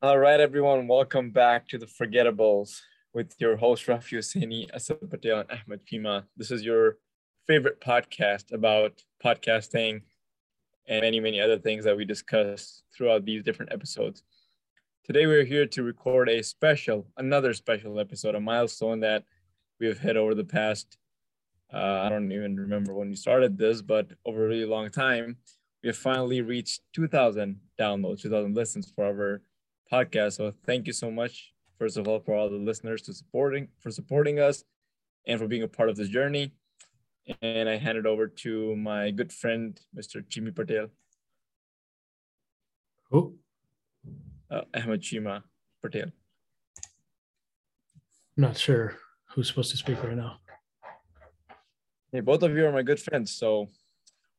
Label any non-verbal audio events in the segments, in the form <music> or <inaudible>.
All right, everyone, welcome back to the Forgettables with your host Rafi Hosseini, Asad Patel, and Ahmed Cheema. This is your favorite podcast about podcasting and many, many other things that we discuss throughout these different episodes. Today, we're here to record a special, another special episode, a milestone that we have hit over the past, uh, I don't even remember when we started this, but over a really long time. We have finally reached 2,000 downloads, 2,000 listens for our podcast. So thank you so much, first of all, for all the listeners to supporting for supporting us and for being a part of this journey. And I hand it over to my good friend, Mr. Cheema Patel. Who? Uh, Ahmed Cheema Patel. I'm not sure who's supposed to speak right now. Hey, both of you are my good friends, so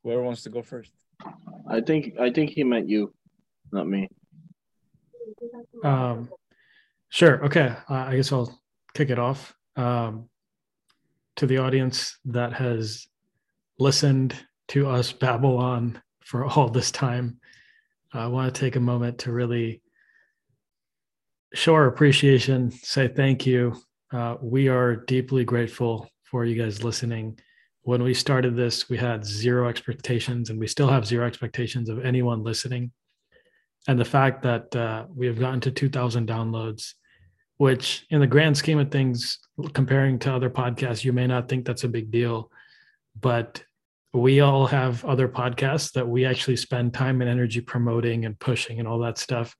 whoever wants to go first. I think I think he meant you, not me. Um, sure. Okay. Uh, I guess I'll kick it off. Um, to the audience that has listened to us babble on for all this time, I want to take a moment to really show our appreciation, say thank you. Uh, we are deeply grateful for you guys listening. When we started this, we had zero expectations, and we still have zero expectations of anyone listening and the fact that uh, we have gotten to 2000 downloads which in the grand scheme of things comparing to other podcasts you may not think that's a big deal but we all have other podcasts that we actually spend time and energy promoting and pushing and all that stuff.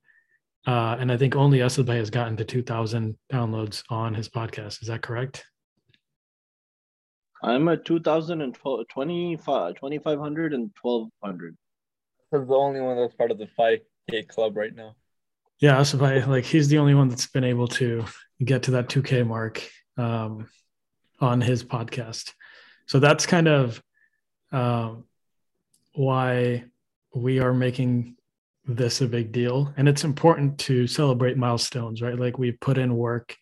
Uh, and i think only Asadbhai has gotten to 2000 downloads on his podcast. Is that correct? I'm at 2012, 2500 and 1200. I'm the only one that's part of the fight K club right now. Yeah, so I like he's the only one that's been able to get to that 2K mark um, on his podcast. So that's kind of um, why we are making this a big deal. And it's important to celebrate milestones, right? Like we put in work.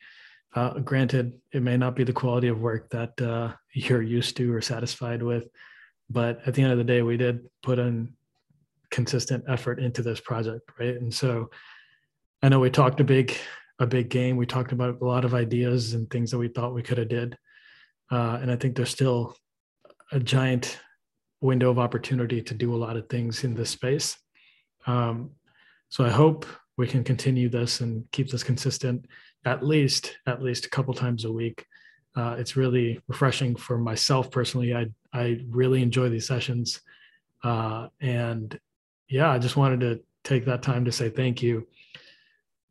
Uh, granted, it may not be the quality of work that uh, you're used to or satisfied with, but at the end of the day, we did put in consistent effort into this project, right? And so I know we talked a big a big game. We talked about a lot of ideas and things that we thought we could have did, uh, and I think there's still a giant window of opportunity to do a lot of things in this space. Um, so I hope we can continue this and keep this consistent at least at least a couple times a week. Uh, it's really refreshing for myself personally. I I really enjoy these sessions, uh, and yeah, I just wanted to take that time to say thank you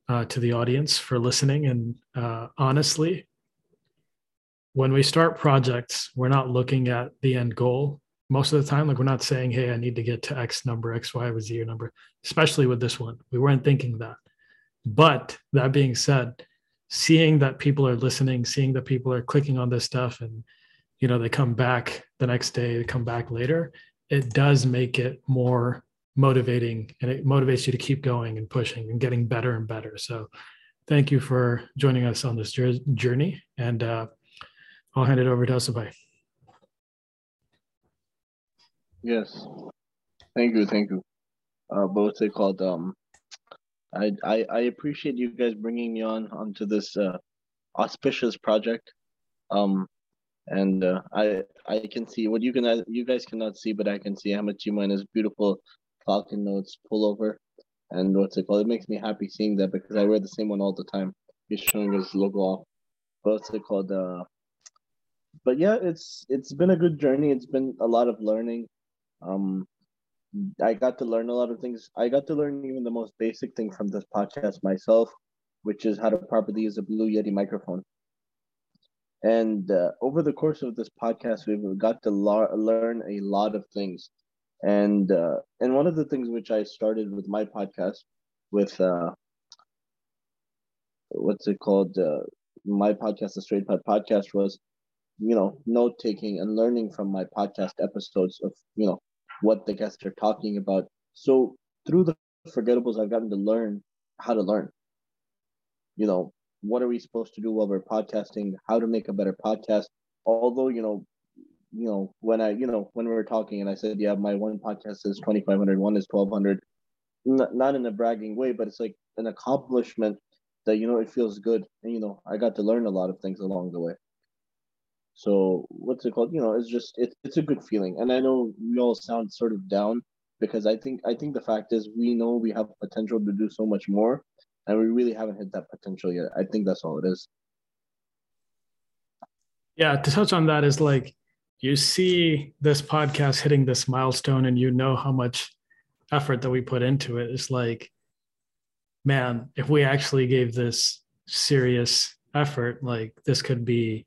uh, to the audience for listening. And uh, honestly, when we start projects, we're not looking at the end goal most of the time. Like we're not saying, "Hey, I need to get to X number, X, Y, or Z number." Especially with this one, we weren't thinking that. But that being said, seeing that people are listening, seeing that people are clicking on this stuff, and you know they come back the next day, they come back later, it does make it more motivating and it motivates you to keep going and pushing and getting better and better. So thank you for joining us on this journey. And uh, I'll hand it over to Asabai. Yes. Thank you. Thank you. Uh, both they called, um, I, I, I appreciate you guys bringing me on onto this uh, auspicious project. Um, and uh, I I can see what you can you guys cannot see, but I can see Ahmed Cheema and his beautiful Falcon Notes pullover. And what's it called? It makes me happy seeing that because I wear the same one all the time. He's showing his logo off. What's it called? Uh, but yeah, it's it's been a good journey. It's been a lot of learning. Um, I got to learn a lot of things. I got to learn even the most basic thing from this podcast myself, which is how to properly use a Blue Yeti microphone. And uh, over the course of this podcast, we've got to learn a lot of things and uh, and one of the things which I started with my podcast with uh, what's it called? Uh, my podcast the Straight Pod podcast was you know note taking and learning from my podcast episodes of you know what the guests are talking about. So through the forgettables I've gotten to learn how to learn. You know what are we supposed to do while we're podcasting? How to make a better podcast? Although you know you know, when I, you know, when we were talking and I said, yeah, my one podcast is 2,500, one is 1,200, not, not in a bragging way, but it's like an accomplishment that you know it feels good, and you know I got to learn a lot of things along the way. So what's it called? You know, it's just it's it's a good feeling, and I know we all sound sort of down because I think I think the fact is we know we have potential to do so much more, and we really haven't hit that potential yet. I think that's all it is. Yeah, to touch on that is like you see this podcast hitting this milestone, and you know how much effort that we put into it. It's like, man, if we actually gave this serious effort, like this could be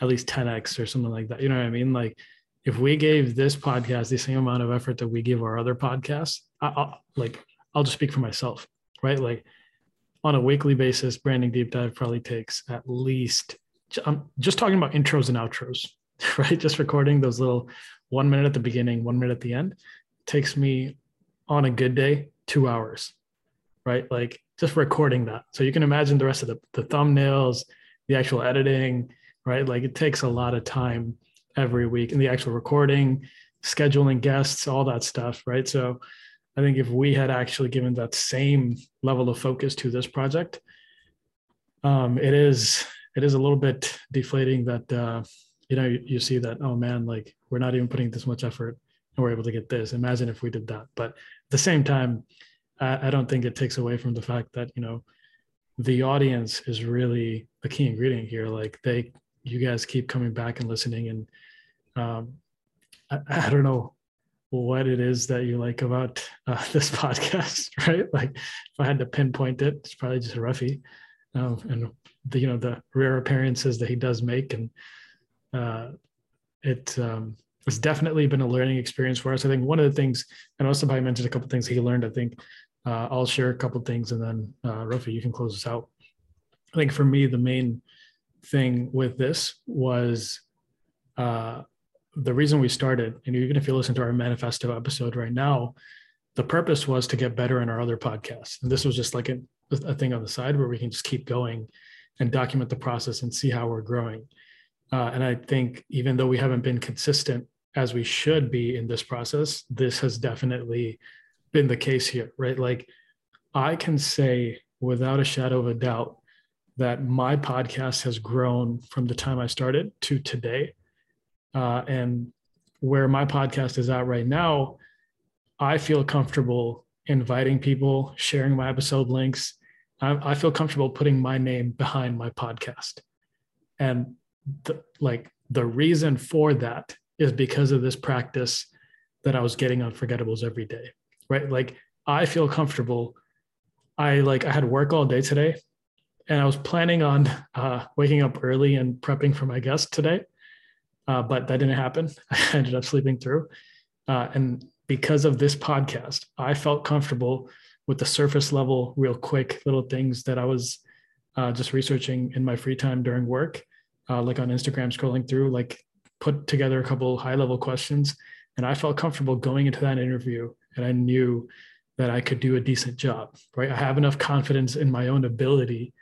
at least 10x or something like that. You know what I mean? Like if we gave this podcast the same amount of effort that we give our other podcasts, I, I, like I'll just speak for myself, right? Like on a weekly basis, branding deep dive probably takes at least. I'm just talking about intros and outros, <laughs> right? Just recording those little one minute at the beginning, one minute at the end takes me on a good day two hours, right? Like just recording that. So you can imagine the rest of the, the thumbnails, the actual editing, right? Like it takes a lot of time every week and the actual recording, scheduling guests, all that stuff, right? So I think if we had actually given that same level of focus to this project, um, it is it is a little bit deflating that uh, you know you, see that oh man like we're not even putting this much effort and we're able to get this. Imagine if we did that, but at the same time, I, I don't think it takes away from the fact that you know the audience is really a key ingredient here. Like they you guys keep coming back and listening and um, I, I, don't know what it is that you like about uh, <laughs> this podcast <laughs> right like if i had to pinpoint it it's probably just Rafi um, and the you know the rare appearances that he does make and uh, it um, it's definitely been a learning experience for us i think one of the things and also by mentioned a couple things he learned i think uh, i'll share a couple things and then uh, you can close us out i think for me the main thing with this was uh, the reason we started, and even if you listen to our manifesto episode right now, the purpose was to get better in our other podcasts. And this was just like a, a thing on the side where we can just keep going and document the process and see how we're growing. Uh, and I think even though we haven't been consistent as we should be in this process, this has definitely been the case here, right? Like I can say without a shadow of a doubt that my podcast has grown from the time I started to today. Uh, and where my podcast is at right now, I feel comfortable inviting people, sharing my episode links. I, I feel comfortable putting my name behind my podcast. And the, like the reason for that is because of this practice that I was getting on Forgettables every day, right? Like I feel comfortable. I like I had work all day today and I was planning on uh, waking up early and prepping for my guest today, uh, but that didn't happen. <laughs> I ended up sleeping through, uh, and because of this podcast, I felt comfortable with the surface level, real quick little things that I was uh, just researching in my free time during work, uh, like on Instagram, scrolling through, like put together a couple high level questions, and I felt comfortable going into that interview, and I knew that I could do a decent job. Right, I have enough confidence in my own ability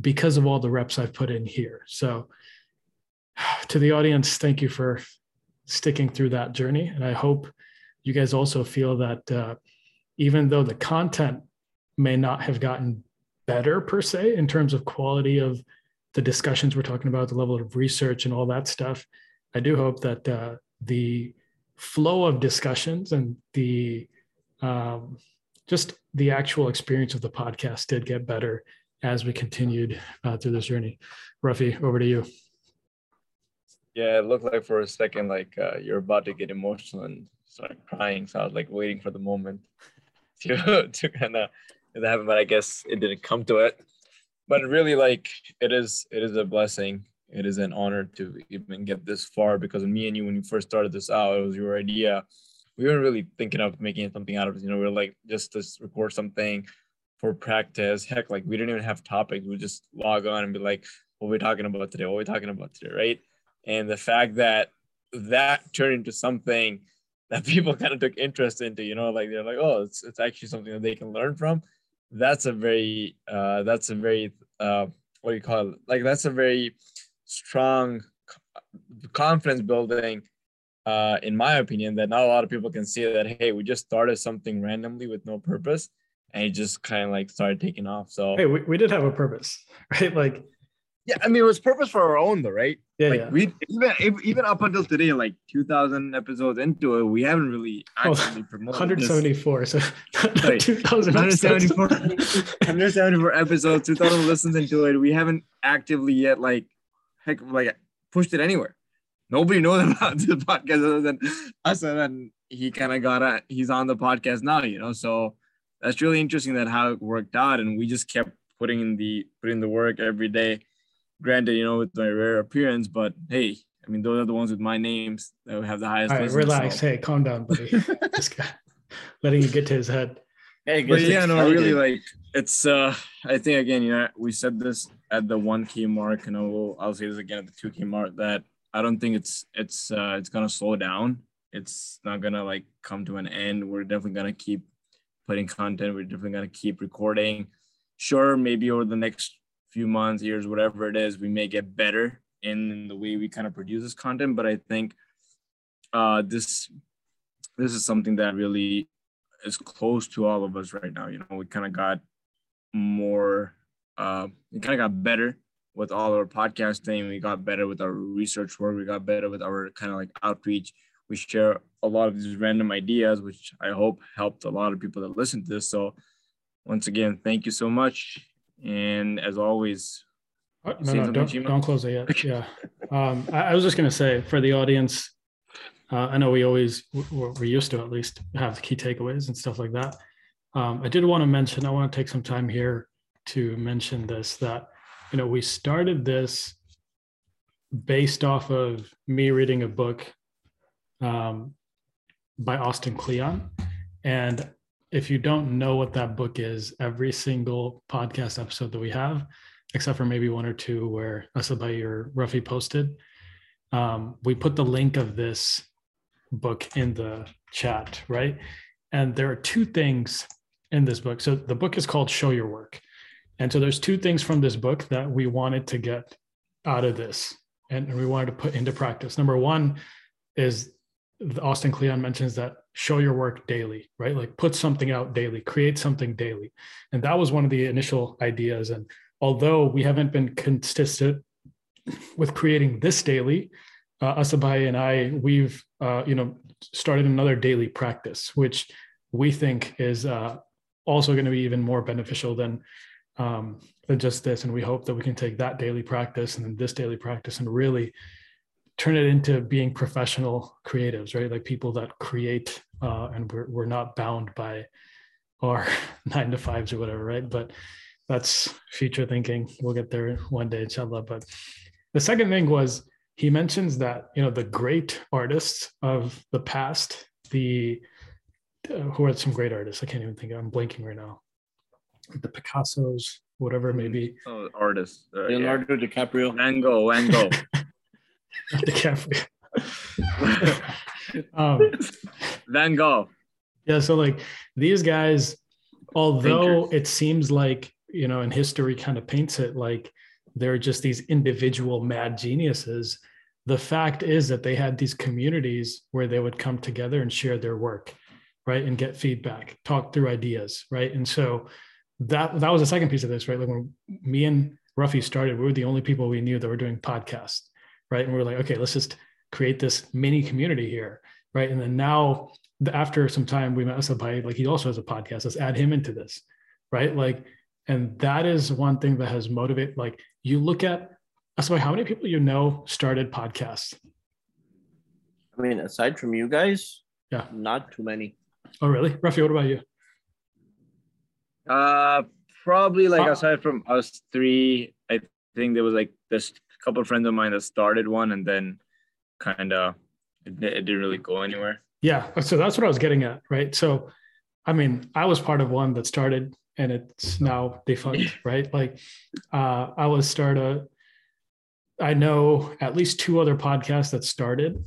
because of all the reps I've put in here. So, <sighs> to the audience, thank you for sticking through that journey. And I hope you guys also feel that uh, even though the content may not have gotten better per se in terms of quality of the discussions we're talking about, the level of research and all that stuff, I do hope that uh, the flow of discussions and the um, just the actual experience of the podcast did get better as we continued uh, through this journey. Rafi, over to you. Yeah, it looked like for a second like uh, you're about to get emotional and start crying. So I was like waiting for the moment <laughs> to to kind of happen, but I guess it didn't come to it. But really, like it is, it is a blessing. It is an honor to even get this far because me and you, when you first started this out, it was your idea. We weren't really thinking of making something out of it. You know, we are like just to record something, for practice. Heck, like we didn't even have topics. We just log on and be like, what we're we talking about today? What we're we talking about today? Right. And the fact that that turned into something <laughs> that people kind of took interest into, you know, like they're like, oh, it's, it's actually something that they can learn from. That's a very, uh, that's a very, uh, what do you call it? Like, that's a very strong confidence building, uh, in my opinion, that not a lot of people can see that, hey, we just started something randomly with no purpose and it just kind of like started taking off. So Hey, we, we did have a purpose, <laughs> right? Like, yeah, I mean, it was purpose for our own though, right? Yeah, like yeah. we even even up until today, like 2,000 episodes into it, we haven't really Oh, actively promoted 174. So Sorry, 2000 174, episodes. 174 <laughs> episodes, 2,000 listens into it. We haven't actively yet, like, heck, like pushed it anywhere. Nobody knows <laughs> about this podcast other than us, and then he kind of got a, he's on the podcast now, you know. So that's really interesting that how it worked out, and we just kept putting in the putting the work every day. Granted, you know, with my rare appearance, but hey, I mean, those are the ones with my names that have the highest. All right, relax. so- Hey, calm down, buddy. <laughs> this guy letting you get to his head. Hey, but gets yeah, no, really, like it's. uh I think again, you know, we said this at the one k mark, and I will. I'll say this again at the two k mark that I don't think it's it's uh it's gonna slow down. It's not gonna like come to an end. We're definitely gonna keep putting content. We're definitely gonna keep recording. Sure, maybe over the next few months, years, whatever it is, we may get better in the way we kind of produce this content. But I think uh this this is something that really is close to all of us right now. You know, we kind of got more, uh, we kind of got better with all our podcasting. We got better with our research work. We got better with our kind of like outreach. We share a lot of these random ideas, which I hope helped a lot of people that listen to this. So, once again, thank you so much. And as always, Oh, no, no, don't, don't close it yet. Yeah. Um, I, I was just going to say for the audience, uh, I know we always, we're, we're used to at least have key takeaways and stuff like that. Um, I did want to mention, I want to take some time here to mention this that, you know, we started this based off of me reading a book um, by Austin Kleon. And if you don't know what that book is, every single podcast episode that we have, except for maybe one or two where Asabai or Rafi posted. Um, we put the link of this book in the chat, right? And there are two things in this book. So the book is called Show Your Work. And so there's two things from this book that we wanted to get out of this and, and we wanted to put into practice. Number one is Austin Kleon mentions that show your work daily, right? Like put something out daily, create something daily. And that was one of the initial ideas. And although we haven't been consistent with creating this daily, uh, Asabai and I, we've uh, you know started another daily practice, which we think is uh, also going to be even more beneficial than um, than just this. And we hope that we can take that daily practice and then this daily practice and really turn it into being professional creatives, right? Like people that create, uh, and we're we're not bound by our <laughs> nine to fives or whatever, right? But that's future thinking. We'll get there one day, inshallah. But the second thing was he mentions that you know the great artists of the past, the uh, who are some great artists. I can't even think. I'm blanking right now. The Picassos, whatever it may be. oh, artists, uh, yeah. Leonardo DiCaprio. Van Gogh, Van Gogh. <laughs> DiCaprio. <laughs> um, Van Gogh. Yeah, so like these guys, although Thinkers. it seems like, you know, and history kind of paints it like they're just these individual mad geniuses, the fact is that they had these communities where they would come together and share their work, right? And get feedback, talk through ideas, right? And so that that was the second piece of this, right? Like when me and Rafi started, we were the only people we knew that were doing podcasts, right? And we are like, okay, let's just create this mini community here, right? And then now after some time we met Asabai, like he also has a podcast. Let's add him into this, right? Like, and that is one thing that has motivated. Like, you look at Asabai, how many people you know started podcasts? I mean, aside from you guys, Yeah. not too many. Oh, really, Rafi? What about you? Uh, probably like Uh, aside from us three, I think there was like this couple of friends of mine that started one, and then kind of it, it didn't really go anywhere. Yeah, so that's what I was getting at, right? So, I mean, I was part of one that started, and it's now defunct, right? Like, uh, I was started. I know at least two other podcasts that started,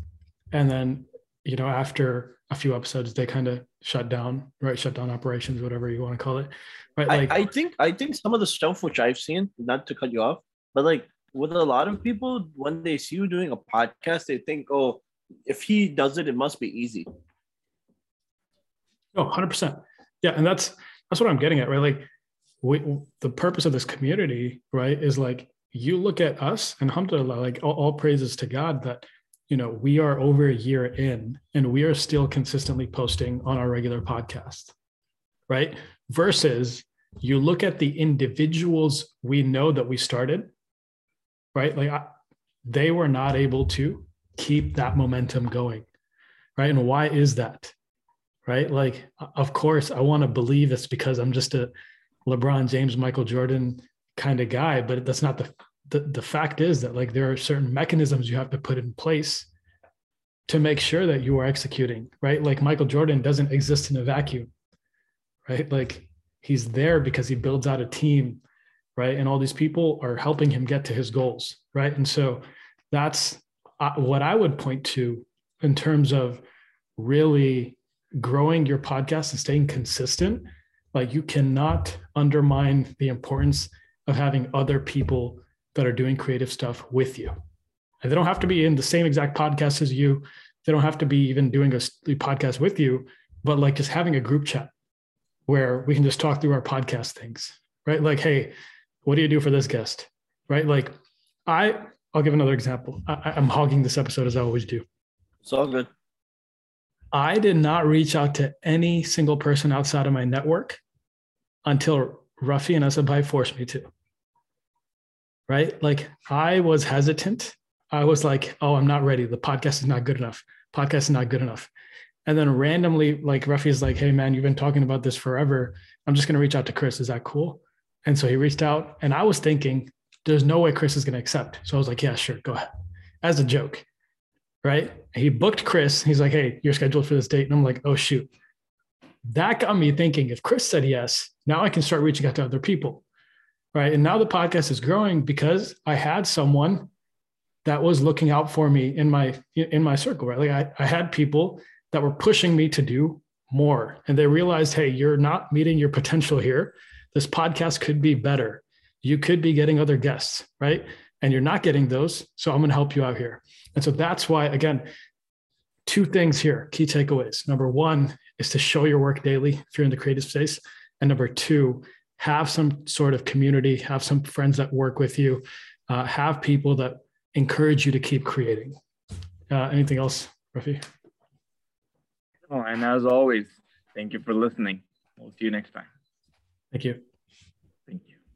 and then you know after a few episodes they kind of shut down, right? Shut down operations, whatever you want to call it, right? Like, I, I think I think some of the stuff which I've seen, not to cut you off, but like with a lot of people, when they see you doing a podcast, they think, oh, if he does it, it must be easy. Oh, 100%. Yeah. And that's that's what I'm getting at, right? Like we, the purpose of this community, right, is like you look at us and alhamdulillah, like all, all praises to God that you know we are over a year in and we are still consistently posting on our regular podcast, right? Versus you look at the individuals we know that we started, right? Like I, they were not able to keep that momentum going, right? And why is that? Right? Like, of course, I want to believe it's because I'm just a LeBron James, Michael Jordan kind of guy, but that's not the, the the fact is that like there are certain mechanisms you have to put in place to make sure that you are executing, right? Like Michael Jordan doesn't exist in a vacuum, right? Like he's there because he builds out a team, right? And all these people are helping him get to his goals, right? And so that's uh, what I would point to in terms of really growing your podcast and staying consistent like you cannot undermine the importance of having other people that are doing creative stuff with you. And they don't have to be in the same exact podcast as you. They don't have to be even doing a podcast with you, but like just having a group chat where we can just talk through our podcast things, right? Like, hey, what do you do for this guest? Right? Like, I, I'll give another example. I, I'm hogging this episode as I always do. It's all good. I did not reach out to any single person outside of my network until Rafi and Asabai forced me to. Right? Like I was hesitant. I was like, oh, I'm not ready. The podcast is not good enough. Podcast is not good enough. And then randomly, like Rafi is like, hey man, you've been talking about this forever. I'm just gonna reach out to Chris. Is that cool? And so he reached out, and I was thinking, there's no way Chris is gonna accept. So I was like, yeah, sure, go ahead. As a joke right? He booked Chris. He's like, hey, you're scheduled for this date. And I'm like, oh, shoot. That got me thinking if Chris said yes, now I can start reaching out to other people. Right. And now the podcast is growing because I had someone that was looking out for me in my in my circle, right? Like I, I had people that were pushing me to do more. And they realized, hey, you're not meeting your potential here. This podcast could be better. You could be getting other guests, right? And you're not getting those. So I'm going to help you out here. And so that's why, again, two things here key takeaways. Number one is to show your work daily if you're in the creative space. And number two, have some sort of community, have some friends that work with you, uh, have people that encourage you to keep creating. Uh, anything else, Rafi? Oh, and as always, thank you for listening. We'll see you next time. Thank you.